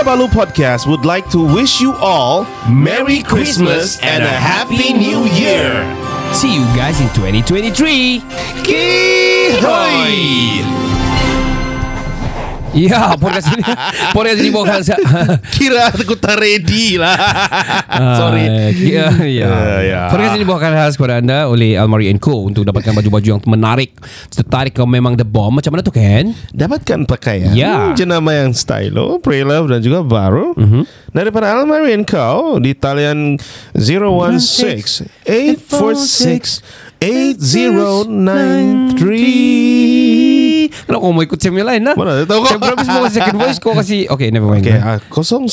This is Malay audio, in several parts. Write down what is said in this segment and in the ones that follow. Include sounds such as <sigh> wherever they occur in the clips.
Kinabalu Podcast would like to wish you all Merry Christmas and a Happy New Year. See you guys in 2023. Kihoi! Ya, podcast ini podcast ini bukan Kira aku tak ready lah. Sorry. Uh, ya, ya. Uh, ya. Podcast ini bawakan khas kepada anda oleh Almari Co untuk dapatkan baju-baju yang menarik. Tertarik kau memang the bomb. Macam mana tu Ken? Dapatkan pakaian Ya. jenama yang stylo, pre-love dan juga baru daripada Almari Co di talian 016 846 8093. Kalau kau mau ikut Sam yang lain lah. Mana tahu kau. Sam kasih second voice kau kasih. Okay, never mind. Okay, uh, 016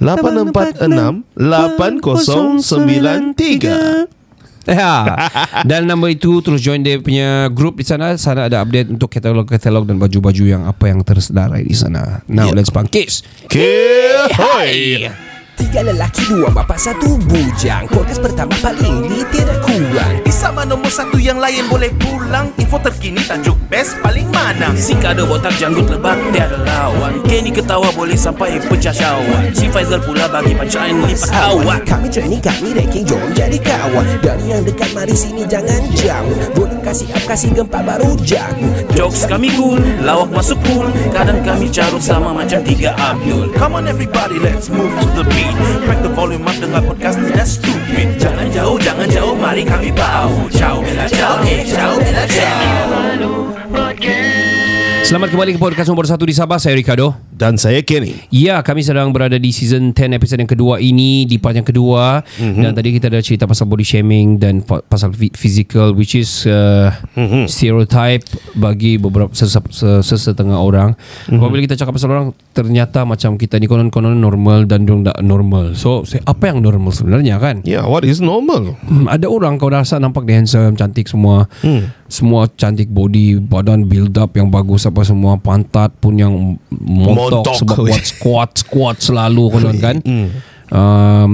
846 8093. Ya. Dan nombor itu terus join dia punya group di sana. Sana ada update untuk katalog-katalog dan baju-baju yang apa yang tersedarai di sana. Now Yeah. let's pangkis. Kihoi! Tiga lelaki, dua bapa, satu bujang Podcast pertama paling ini tidak kurang Di sama nombor satu yang lain boleh pulang. Info terkini tajuk best paling mana. Si kado botak janggut lebat tiada lawan. Kenny ketawa boleh sampai pecah syawak Si Faizal pula bagi punchline lipat awak Kami training, kami ranking, jom jadi kawan. Dari yang dekat, mari sini jangan jauh. Boleh kasih up, kasih gempa baru jago Jokes kami cool, lawak masuk cool Kadang kami carut sama macam tiga Abdul. Come on everybody, let's move to the beat. Crack the volume up dengan podcast tidak stupid. Jangan jauh, jangan jauh, mari kami bau Ciao, bella ciao, eh, ciao, bella ciao Selamat kembali ke podcast nombor satu di Sabah. Saya Ricardo. Dan saya Kenny. Ya, kami sedang berada di season 10 episod yang kedua ini di part yang kedua mm-hmm. dan tadi kita dah cerita pasal body shaming dan pa- pasal physical which is uh, mm-hmm. stereotype bagi beberapa ses- ses- sesetengah orang. Mm-hmm. Apabila kita cakap pasal orang ternyata macam kita ni konon-konon normal dan dong tak normal. So, apa yang normal sebenarnya kan? Yeah, what is normal? Hmm, ada orang kau rasa nampak dia handsome, cantik semua. Hmm. Semua cantik body, badan build up yang bagus apa semua, pantat pun yang montok, Montok. sebab buat squat squat selalu <laughs> konon kan. Hmm. Um,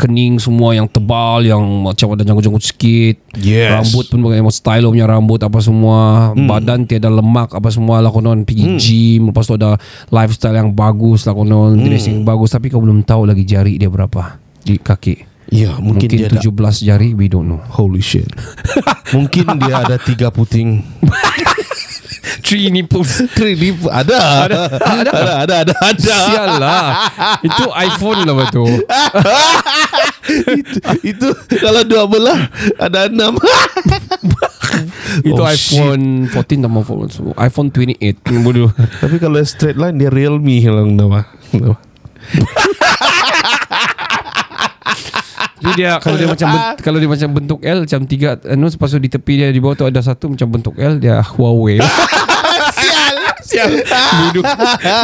kening semua yang tebal yang macam ada janggut-janggut sikit. Yes. Rambut pun pakai style punya rambut apa semua. Hmm. Badan tiada lemak apa semua lah konon pergi hmm. gym lepas tu ada lifestyle yang bagus lah konon, hmm. dressing bagus tapi kau belum tahu lagi jari dia berapa di kaki. Ya, mungkin, Mungkin, dia 17 jari We don't know ada Holy shit <laughs> Mungkin dia ada tiga puting <laughs> Three nipples. Three ada. ada. Ada. Ada Ada Ada Ada. Sial lah Itu iPhone lah betul. Itu, itu Kalau dua belah Ada enam. Itu Oh, iPhone 14 sama phone- iPhone 28 Bodoh <laughs> Tapi kalau straight line Dia Realme Yang nama. Nama. Jadi dia Kalau dia macam ben- <laughs> Kalau dia macam bentuk L Macam tiga anu, Lepas tu di tepi dia Di bawah tu ada satu Macam bentuk L Dia Huawei. <laughs> Sial Sial. Bodoh.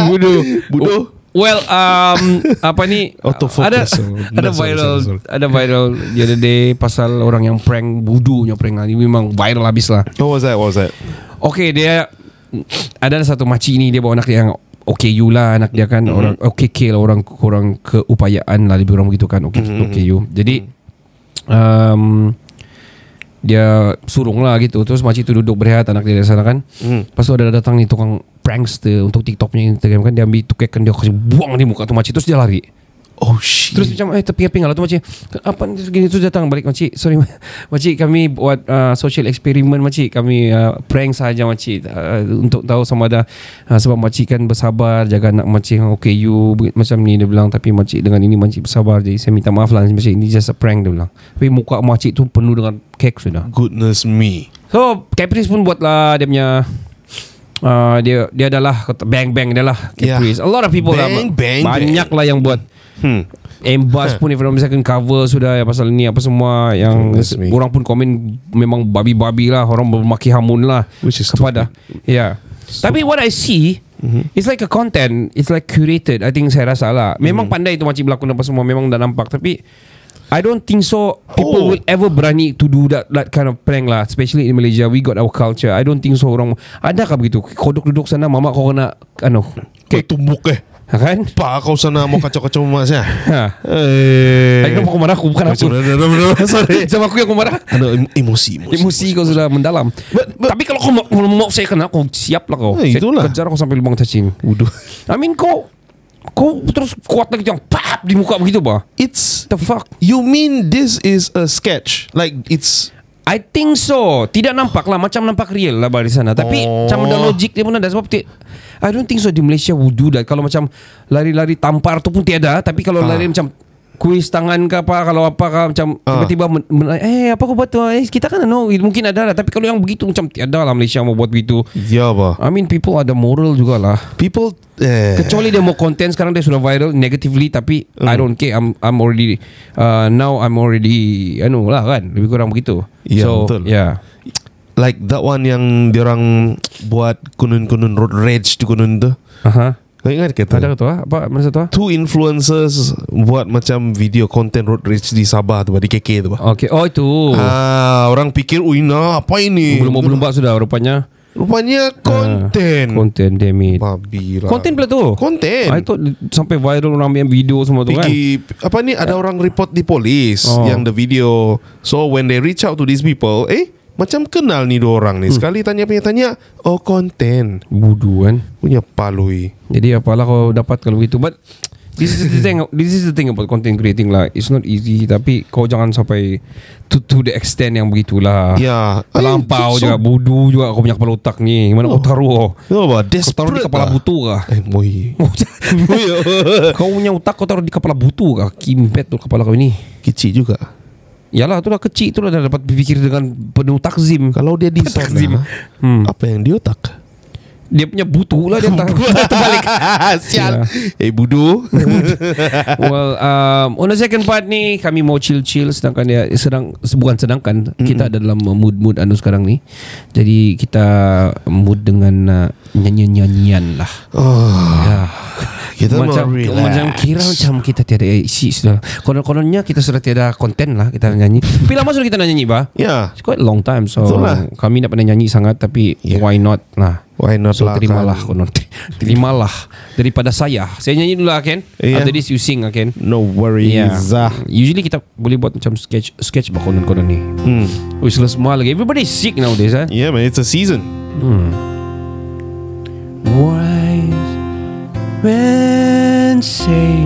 Bodoh. Bodoh. Well um, Apa ni? Autofocus. Ada Oh, Ada sorry, viral sorry, sorry. Ada viral The other day Pasal orang yang prank Budunya prank. Ini memang viral habis lah. What was that? What was that? Okay dia Ada satu makcik ni Dia bawa anak dia yang OKU lah anak dia kan mm-hmm. orang OKK lah orang kurang keupayaan lah lebih orang begitu kan OK, mm-hmm. OKU jadi um, dia surung lah gitu terus makcik tu duduk berehat anak dia di sana kan mm. lepas tu ada datang ni tukang prankster untuk TikToknya Instagram kan dia ambil tukekan dia kasih buang di muka tu makcik terus dia lari Oh shit. Terus macam eh terpinga-pinga lah tu makcik. Apa ni gini Terus datang balik makcik. Sorry <laughs> makcik kami buat uh, social experiment makcik. Kami uh, prank saja makcik. Uh, Untuk tahu sama ada uh, Sebab makcik kan bersabar. Jaga anak makcik Okay you Macam ni dia bilang. Tapi makcik dengan ini makcik bersabar. Jadi saya minta maaf lah Makcik. Ini just a prank dia bilang. Tapi muka makcik tu penuh dengan kek sudah. Goodness me. So Caprice pun buatlah Dia punya Uh, dia dia adalah bang bang dia lah Caprice. Yeah. A lot of people Bang, lah bang, banyak lah yang buat Hmm Embas pun if misalkan cover sudah ya pasal ni apa semua yang me. orang pun komen memang babi-babi lah orang bermaki hamun lah Which is kepada ya. Yeah. Tapi what I see mm-hmm. it's like a content, it's like curated. I think saya rasa lah. Memang mm-hmm. pandai tu macam berlakon apa semua memang dah nampak tapi I don't think so people Oh. will ever berani to do that that kind of prank lah especially in Malaysia we got our culture I don't think so orang adakah begitu kau duduk sana mama kau kena ano Kau tumbuk eh ha, kan? Pa kau sana mau kacau-kacau emak saya. Ha. Eh. Kenapa kau marah aku bukan aku. Sorry. Sama aku yang kau marah. Ada em- emosi Emosi kau sudah mendalam. But- but- Tapi kalau kau mau, mau saya kena Kau siap lah kau. Eh, Saya itulah. Kejar kau sampai lubang cacing. Uduh I mean kau Kau terus kuat lagi Yang pap di muka begitu bah. It's The fuck? You mean this is a sketch? Like it's I think so. Tidak nampak lah Macam nampak real lah Di sana Tapi Oh. Macam ada logik dia pun ada. Sebab ti- I don't think so Di Malaysia would do that Kalau macam Lari-lari tampar tu pun tiada Tapi kalau Ah. lari macam Kuis tangan ke apa Kalau apa ke Macam Ah. tiba-tiba men- men- Eh apa kau buat tu Eh kita kan no Mungkin ada lah Tapi kalau yang begitu Macam tiada lah Malaysia mau buat begitu yeah, bah. I mean people ada moral jugalah People eh, Kecuali dia mau konten sekarang dia sudah viral negatively tapi Hmm. I don't care I'm I'm already uh, now I'm already anu lah kan lebih kurang begitu. Ya, so, betul. Yeah. Like that one yang diorang buat kunun-kunun road rage tu kunun tu. Aha. Kau ingat kata? Ada tu ah? Apa mana satu ah? Two influencers buat macam video content road rage di Sabah tu, di KK tu. Okay. Oh itu. Ah, orang pikir, "Ui, nah, apa ini?" belum belum buat sudah rupanya. Rupanya konten. Konten damn it. Babi lah. Konten pula tu. Konten. I thought sampai viral orang ambil video semua tu kan. Pergi apa ni ada orang report di polis Oh. yang the video. So when they reach out to these people, eh macam kenal ni dua orang Hmm. ni. Sekali tanya tanya, oh konten. Budu kan. Punya palui. Jadi apalah kau dapat kalau begitu But This is the thing This is the thing about content creating lah It's not easy Tapi kau jangan sampai To, to the extent yang begitulah Ya. Lampau so, juga Budu juga kau punya kepala otak ni Mana kau taruh Oh, bah, Kau taruh di kepala lah. butu kah Eh, <laughs> moi. Kau punya otak kau taruh di kepala butu kah Kimpet tu kepala kau ini Kecil juga. Yalah tu dah kecil tu dah dapat berfikir dengan penuh takzim Kalau dia <laughs> di Takzim. sana, hmm. apa yang dia otak? Dia punya butu lah dia tak terbalik <laughs> Sial. Ya. Eh, budu. <laughs> Well, um, on the second part ni kami mau chill-chill sedangkan dia sedang bukan sedangkan mm-hmm. kita ada dalam mood-mood anu sekarang ni. Jadi kita mood dengan uh, nyanyian-nyanyian lah. oh, Ya. kita macam relax. macam kira macam kita tiada isi sudah. Konon-kononnya kita sudah tiada konten lah kita nyanyi. <laughs> Tapi lama sudah kita nyanyi bah. Ya. It's quite long time so Betul lah. kami nak pernah nyanyi sangat tapi Yeah. why not lah. Why not So lah terimalah kan? <laughs> konon Terimalah Daripada saya Saya nyanyi dulu lah Ken Iya. After this you sing lah Ken No worries. Yeah. Ah. Usually kita boleh buat macam sketch sketch bah konon-konon ni. Hmm. Sila semua lagi. Everybody sick nowadays eh. Yeah, man, it's a season. Wise men say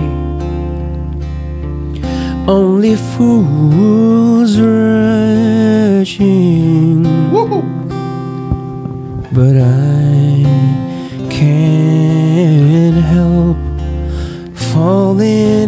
only fools rushing. But I can't help falling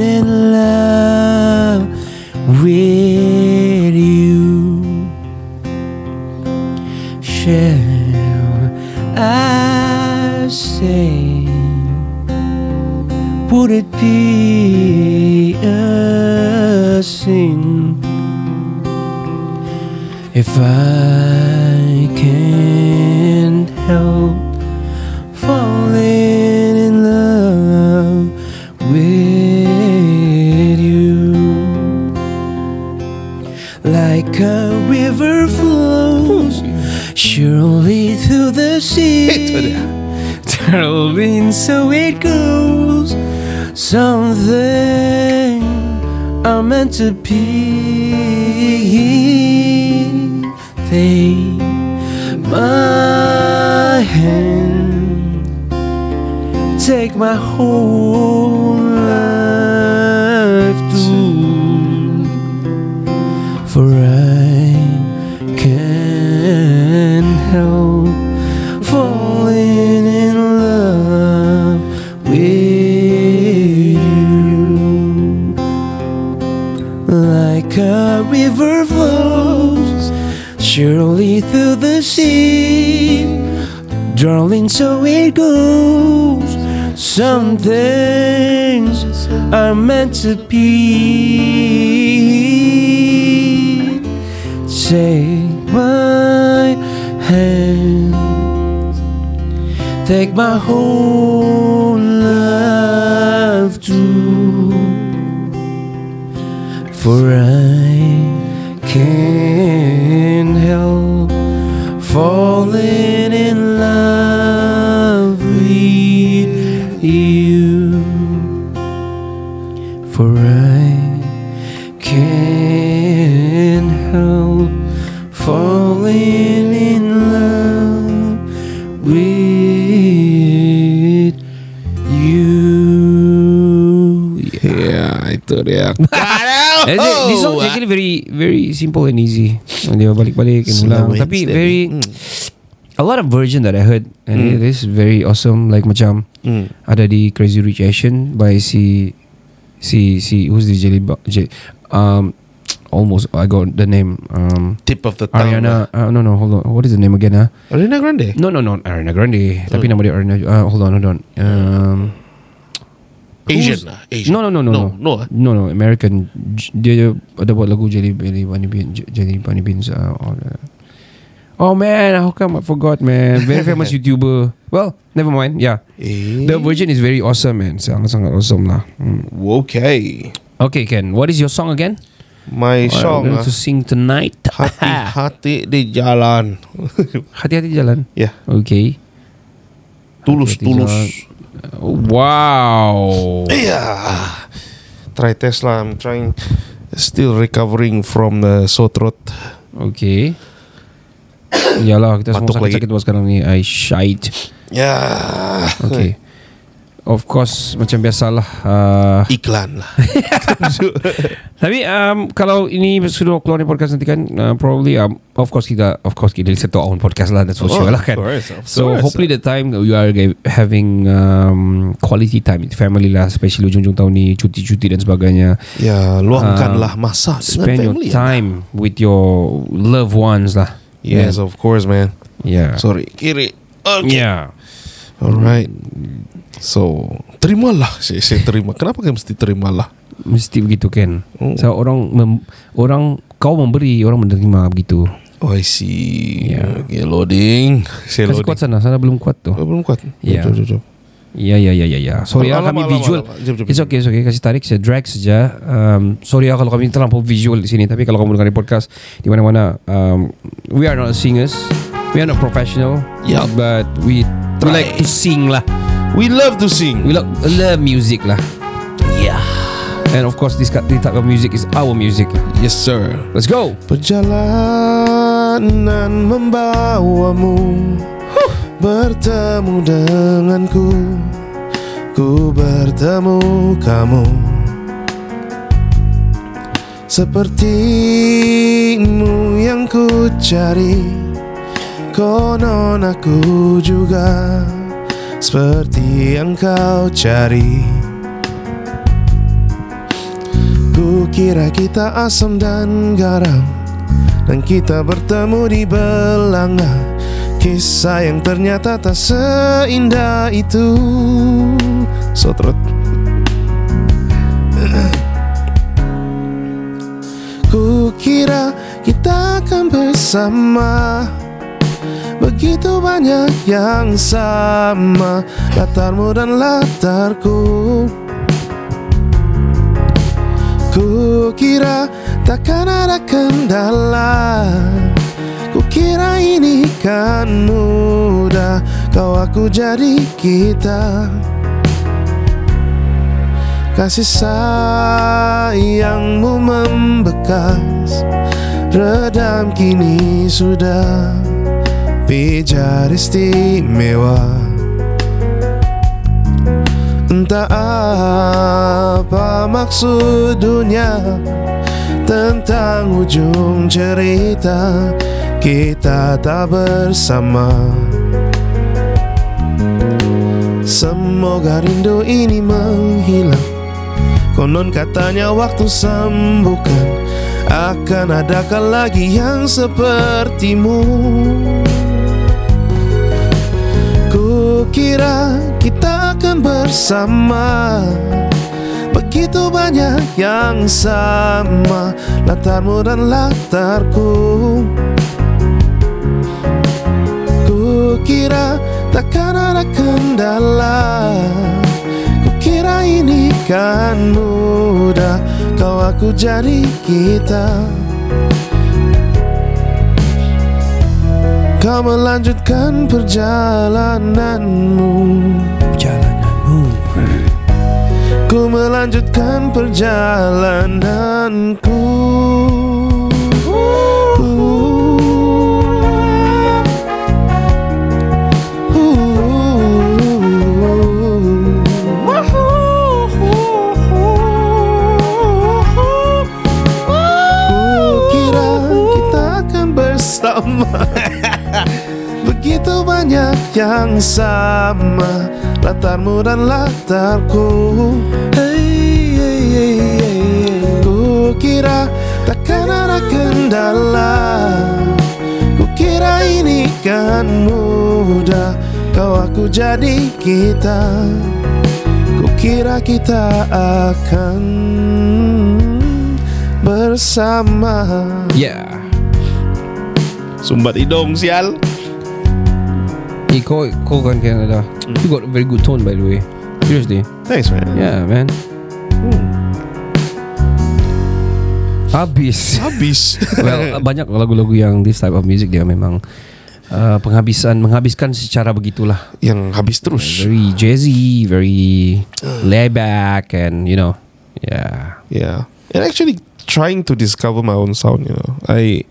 I'm meant to be. Take my hand. Take my whole surely through the sea. Darling, so it goes. Some things are meant to be. Take my hand, take my whole life too. For I can't help falling in love with you. For I can't help falling in love with you. <laughs> <laughs> Eh, This song is actually very very simple and easy. Dia balik-balik and ulang. and Tapi very Hmm. a lot of version that I heard and Hmm. it is very awesome. Like macam Hmm. ada di Crazy Rich Asian by si si si who's the Jelly J, um almost I got the name um Tip of the tongue. Ariana uh, no no hold on what is the name again ah Ariana Grande. no no no Ariana Grande tapi Hmm. nama dia Ariana uh, hold on hold on um Asian lah. Asian. no no no no no No, no. ah. no no American dia ada buat lagu Jelly Jelly Bunny Bean Jelly Bunny Beans uh, or, uh, Oh man, how come I forgot, man? Very <laughs> famous YouTuber. Well, never mind. Yeah, Eh. the version is very awesome, man. Sangat sangat awesome lah. Hmm. Okay. Okay, Ken. What is your song again? My song I'm going ah. to sing tonight. Hati-hati <laughs> di jalan. Hati-hati jalan. Ya. Okay. Tulus, Hati-hati tulus. jalan. Wow. Iya. Try test lah. I'm trying. Still recovering from the sore throat. Okay. Yalah, kita semua Batuk sakit-sakit buat sekarang ni. I shite. Ya. Okay. Of course, macam biasalah. Uh, Iklan lah. <laughs> Tapi um, kalau ini sudah keluar di podcast nanti kan uh, probably um, of course kita of course kita listen to our own podcast lah that's for sure lah kan. Oh, course, So course. hopefully the time you are having um, quality time with family lah especially ujung-ujung tahun ni cuti-cuti dan sebagainya. Ya, luangkanlah Um, masa Spend your dengan family. ya. time with your loved ones lah. Yes, of course, man. Yeah. Sorry, kiri. Okay. Yeah. Alright. So, terimalah. Saya, saya terima. Kenapa kamu mesti terimalah? Mesti begitu kan. Oh. So orang mem- orang kau memberi orang menerima begitu. Oh, I see. Ya. Okay, loading. Saya Kasih loading. kuat sana, sana belum kuat tu. Oh, belum kuat. Ya. Jom, jom, jom. Ya ya ya ya ya. Sorry ya Alamak, kami alamak, visual. alamak. Jom, jom, It's okay, it's okay. Kasih tarik saya drag saja. Um, sorry ya kalau kami terlampau visual di sini. Tapi kalau kamu dengar di podcast di mana-mana, um, we are not singers, we are not professional. Yup. But we we Try. like to sing lah. We love to sing. We love, love music lah. Yeah. And of course, this, this type of music is our music. Yes, sir. Let's go. Perjalanan membawamu Bertemu denganku Ku bertemu kamu Sepertimu yang ku cari Konon aku juga Seperti yang kau cari. Ku kira kita asam dan garam. Dan kita bertemu di belanga. Kisah yang ternyata tak seindah itu. Sotrot Ku kira kita akan bersama Begitu banyak yang sama Latarmu dan latarku. Ku kira takkan ada kendala. Ku kira ini kan mudah Kau aku jadi kita. Kasih sayangmu membekas Redam kini sudah Pijar istimewa. Entah apa maksud dunia Tentang ujung cerita Kita tak bersama. Semoga rindu ini menghilang. Konon katanya waktu sembuhkan Akan adakah lagi yang sepertimu kira kita akan bersama. Begitu banyak yang sama Latarmu dan latarku. Ku kira takkan ada kendala. Ku kira ini kan mudah Kau aku jadi kita Kau melanjutkan perjalananmu. Perjalananmu. Ku melanjutkan perjalananku. Ha ha ha yang sama Latarmu dan latarku. Hey, hey, hey, hey. Ku kira takkan ada kendala. Ku kira ini kan mudah Kau aku jadi kita. Ku kira kita akan bersama. Yeah Sumbat hidung sial Eh, kau, kau kan Canada You got a very good tone by the way. Seriously. Thanks man. Yeah man. Habis. Habis. <laughs> Well banyak lagu-lagu yang This type of music dia memang uh, Penghabisan Menghabiskan secara begitulah. Yang habis terus. Very jazzy Very laid back And you know Yeah. Yeah. And actually trying to discover my own sound you know. I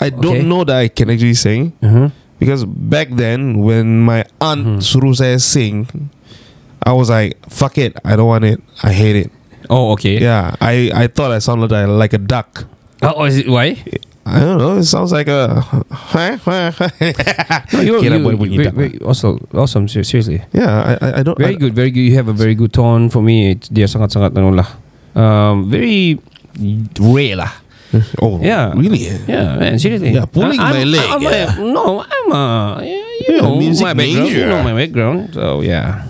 I don't know that I can actually sing. Uh-huh. Because back then When my aunt suruh saya sing I was like Fuck it I don't want it I hate it Oh okay Yeah I I thought I sounded like, like a duck Oh is it why? I don't know It sounds like a <laughs> No, you're, you, very, very awesome, awesome seriously. Yeah I, I, I don't Very I, good, very good. You have a very good tone for me. It's, dia sangat-sangat anu lah. Um, very rare lah. Oh Yeah. Really Yeah, man, seriously. Yeah, pulling I'm- my leg, I'm yeah. no, I'm a, you Yeah, know my background. major. You know my background. So yeah,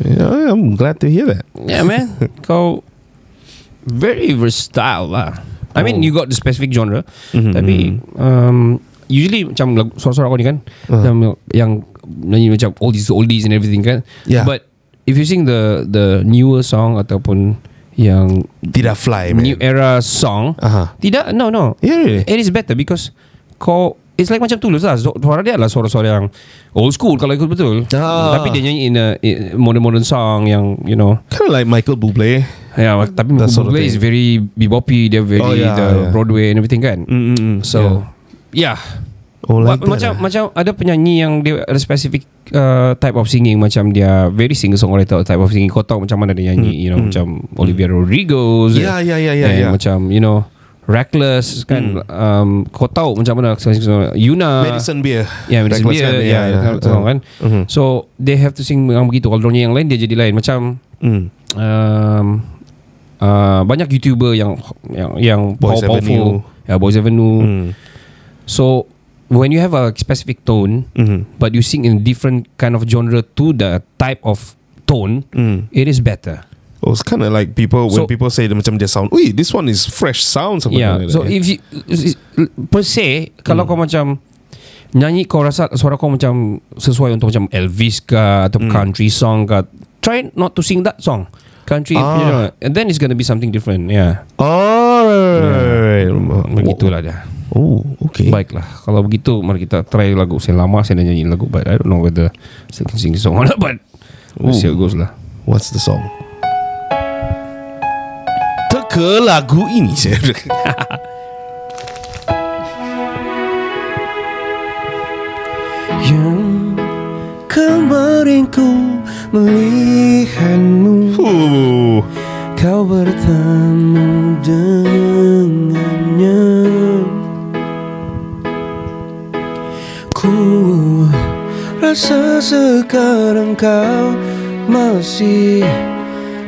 yeah I'm glad to hear that yeah, man. <laughs> Kau very versatile lah. I mean, Oh. you got the specific genre, Mhm, tapi um, usually macam lagu suara-suara kau ni kan, Uh. yang, yang nyanyi macam oldies oldies and everything kan. Yeah. But if you sing the the newer song ataupun yang Tidak fly man? New era song, Aha. tidak, no no, Yeah. Really It is better because kau It's like macam tulus lah. Su- Suara dia adalah suara-suara yang Old school kalau ikut betul. Ah. Tapi dia nyanyi in a modern-modern song Yang you know. Kind of like Michael Bublé. Ya tapi That sort of Bublé is very Beboppy. Dia very Oh, yeah, the yeah. Broadway and everything kan? Mm-mm. So Yeah, Oh, Ma- like that, Macam ah. macam ada penyanyi yang Dia ada specific uh, Type of singing Macam dia Very singer-songwriter Type of singing Kau tahu macam mana dia nyanyi Hmm, You know hmm. Macam Olivia Rodrigo Yeah, yeah, yeah, yeah, and yeah. Macam you know Reckless kan Hmm. um, Kau tahu macam mana Yuna Medicine beer. Ya Medicine Reckless Beer kan? Ya Ya, ya. yeah, yeah, kan Mhm. So they have to sing yang begitu Kalau dorangnya yang lain Dia jadi lain Macam Mm. um, uh, Banyak YouTuber yang Yang, yang Boys power- Avenue. Ya Boys Avenue Mm. So When you have a specific tone Mhm. But you sing in different kind of genre To the type of tone Mm. It is better Oh, it's kind of like people when So- people say dia macam dia sound. Ui, this one is fresh sound. Yeah. like So that. if you per se kalau Hmm. kau macam nyanyi kau rasa suara kau macam sesuai untuk macam Elvis ke atau Hmm. country song ke try not to sing that song. Country Ah. you know, and then it's gonna be something different. Yeah. Alright. Begitulah dia. Oh, okay. Baiklah. Kalau begitu mari kita try lagu. Saya lama saya nak nyanyi lagu but I don't know whether I can sing the song or not but we'll see how it goes lah. What's the song? Teka lagu ini <laughs> saya. Yang kemarin ku melihatmu Ooh. Kau bertemu dengannya Ku rasa sekarang kau masih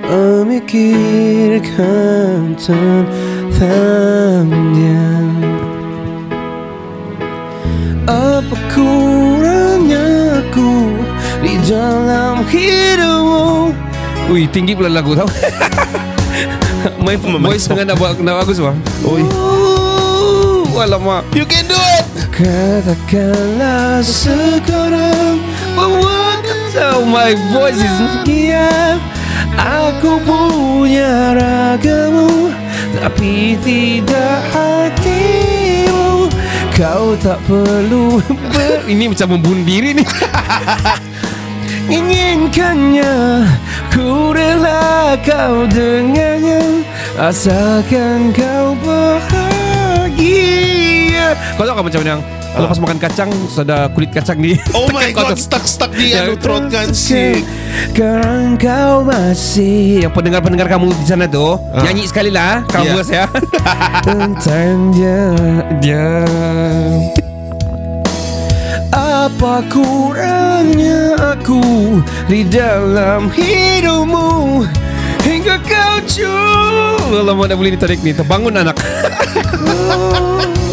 memikirkan tentangnya. Apa kurangnya aku di dalam hidupmu? Wih tinggi pula lagu tau. <laughs> My voice dengan nak buat nak bagus bang Oi. Oh, alamak. You can do it. Katakanlah sekarang bahwa kau my voice is sekian Aku punya ragamu Tapi tidak hatimu. Kau tak perlu ber... <laughs> Ini macam membunuh diri ni. <laughs> Inginkannya Ku rela kau dengannya. Asalkan kau bahagia Kau tahu kan macam yang Lepas makan kacang Ada kulit kacang di Oh my god, stuck stuck di Ya, anu throat kan si. Sekarang kau masih Yang pendengar-pendengar kamu di sana tu Ah. Nyanyi sekali lah Cover ya. <laughs> Tentang dia Dia. Apa kurangnya aku Di dalam hidupmu? Hingga kau curi Lama dah boleh ditarik ni Terbangun anak <laughs>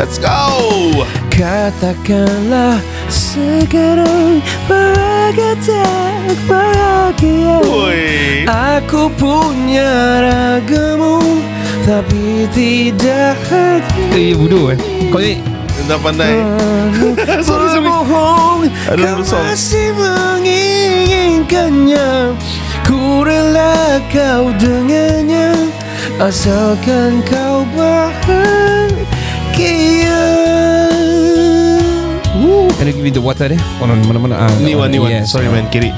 Let's go. Katakanlah sekarang bahagia tak bahagia Woi. Aku punya ragamu Tapi tidak hati Eh bodoh eh Kau ni Tak pandai. <laughs> sorry, sorry. Berbohong Ada Kau song. masih menginginkannya Ku rela kau dengannya Asalkan kau bahagia Can you give me the water deh? Oh, no, mana-mana ah, Ni one, ni one. yes. Sorry man, kiri.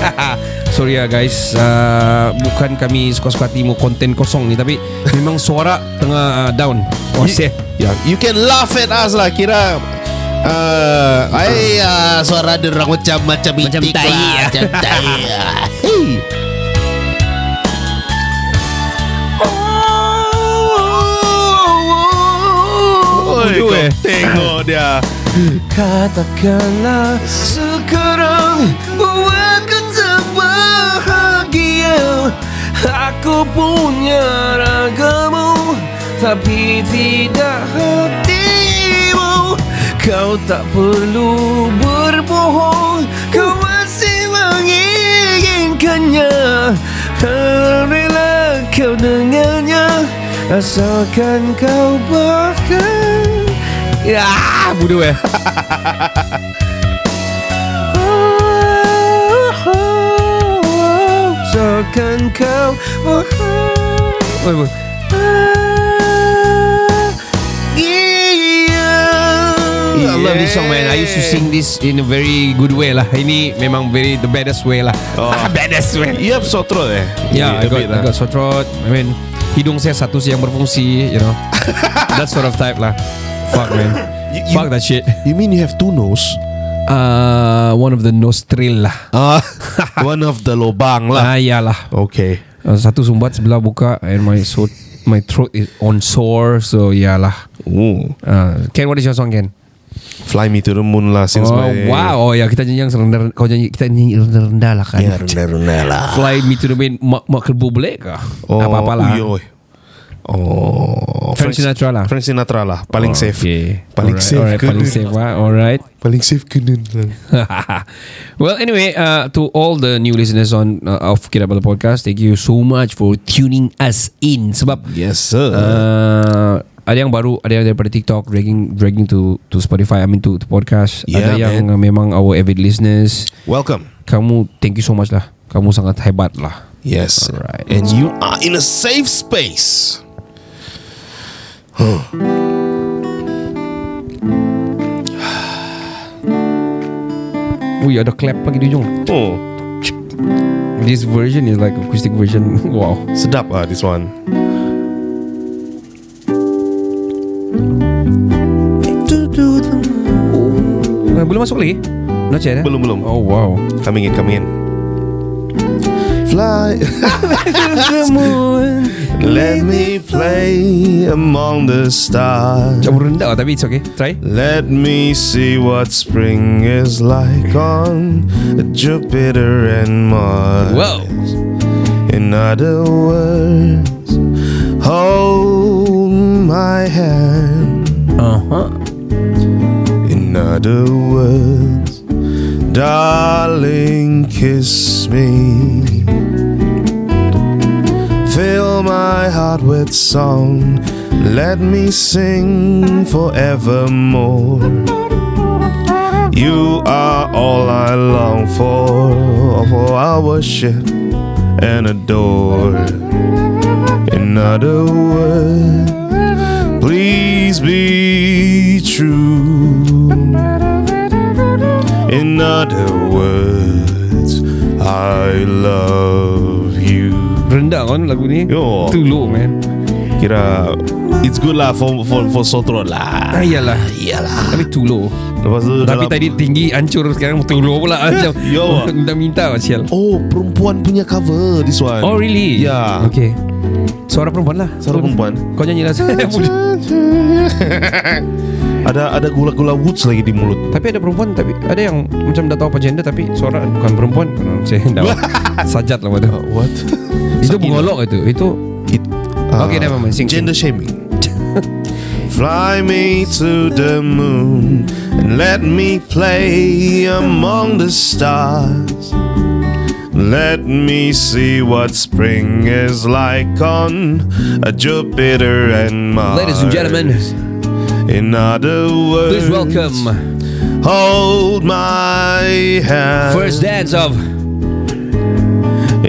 <laughs> Sorry ya guys uh, Bukan kami suka-suka hati mau konten kosong ni Tapi memang suara tengah uh, down Oh You- shit Yeah, you can laugh at us lah. Kira Uh, ay, uh, suara dia orang macam macam Macam itik tai, lah, ah. macam tai. <laughs> Bodoh kau eh. Tengok dia. Katakanlah sekarang Buatku terbahagia Aku punya ragamu Tapi tidak hatimu Kau tak perlu berbohong Kau masih menginginkannya Rela kau dengannya Asalkan kau bahagia Ya, bodoh eh. Asalkan kau bahagia. I love this song man I used to sing this in a very good way lah Ini memang very the baddest way lah Oh. <laughs> Baddest way You have sore throat eh? Yeah, A I got, bit I lah. got sore throat. I mean, hidung saya satu sih yang berfungsi, you know. <laughs> that sort of type lah. Fuck man. <laughs> You- you- Fuck that shit. You mean you have two nose? Uh, one of the nostril lah. Ah, <laughs> one of the lobang lah. Ah, iyalah. Okay. Uh, satu sumbat sebelah buka and my so my throat is on sore, so iyalah. Ooh. Uh, Ken, what is your song, Ken? Fly me to the moon lah since oh, my wow. Oh ya, kita nyanyi yang rendah, kau nyanyi kita nyanyi rendah-rendah lah kan. Ya rendah-rendah lah. Fly me to the moon, mak mak kerbu boleh ke? Oh, Apa-apa lah. uy, uy. Oh, Frank Sinatra lah. Frank Sinatra lah, paling safe. Okay. Paling alright, safe Alright, paling safe. Wah, alright. Paling safe kena lah. <laughs> well, anyway, uh, to all the new listeners on uh, of Kira Bala Podcast, thank you so much for tuning us in. Sebab Yes sir. uh, ada yang baru, ada yang daripada TikTok dragging dragging to to Spotify, I mean to to podcast. Yeah, ada yang man. memang our avid listeners. Welcome. Kamu thank you so much lah. Kamu sangat hebat lah. Yes. Alright. And you are in a safe space. <sighs> Ui, ada clap lagi di ujung. Oh, This version is like acoustic version. <laughs> wow. sedap ah this one. Eh, belum masuk lagi? Not yet eh? Belum belum. Oh wow. Coming in, coming in. Fly. the <laughs> moon. Let me play among the stars. Macam rendah tapi it's okay. Try. Let me see what spring is like on Jupiter and Mars. Wow. In other words, hold my hand. Uh-huh. In other words, darling, kiss me. Heart song. Let me sing forevermore. You are all I long for, for I worship and adore. In other words, please be true. In other words, I love. Rendah kan lagu ni? Yo. Too low man. Kira it's good lah for for for sotro lah. Ah, iyalah. Iyalah. Tapi too low. Lepas tu Tapi dalam- tadi tinggi hancur sekarang too low pula macam. <laughs> Yo. <laughs> Minta minta sial. Oh, perempuan punya cover this one. Oh really? Ya. Okay. Suara perempuan lah. Suara perempuan. Kau nyanyi lah. <laughs> Ada ada gula-gula woods lagi di mulut. Tapi ada perempuan tapi ada yang macam tak tahu apa gender tapi suara bukan perempuan. Saya dah sajat lah. What? Itu bungolok itu. Itu It, ah, Okay, never mind. Sing, Gender shaming. <laughs> Fly me to the moon and let me play among the stars. Let me see what spring is like on a Jupiter and Mars. Ladies and gentlemen, In other words, please welcome Hold my hand. first dance of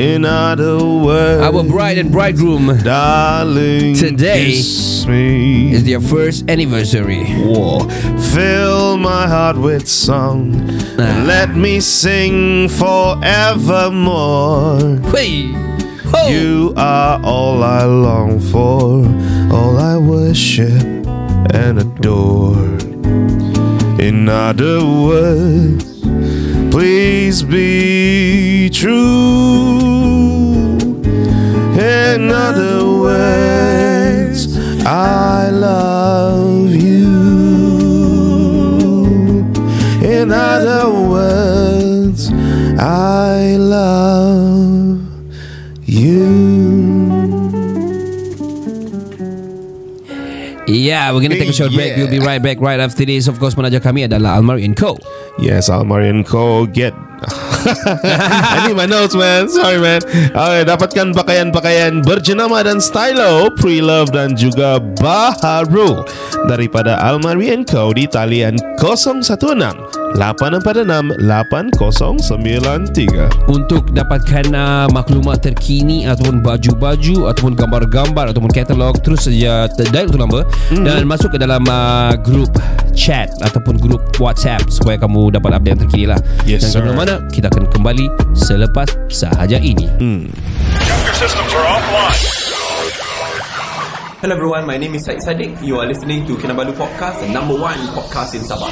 In other words, our bride and bridegroom. darling, Today me. Is their first anniversary. Whoa. Fill my heart with song and let me sing forevermore. Hey. You are all I long for, all I worship and adore. In other words, please be true. In other words, I love you. In other words, I love Yeah, we're gonna take a short break. Yeah. We'll be right back right after this. Of course, penaja kami adalah Almari and Co. Yes, Almarian Co. Get. I need my notes, man. Sorry, man. Okay, dapatkan pakaian-pakaian berjenama dan stylo, pre-love dan juga baharu daripada Almarian Co. di talian 016 846 8093. Untuk dapatkan uh, maklumat terkini ataupun baju-baju ataupun gambar-gambar ataupun katalog terus saja dial untuk number Hmm. dan masuk ke dalam uh, grup chat ataupun grup WhatsApp supaya kamu dapat update yang terkini lah. Yes, dan sir. Mana kita akan kembali selepas sahaja ini. Hello everyone, my name is Said Sadiq. You are listening to Kinabalu Podcast, the number one podcast in Sabah.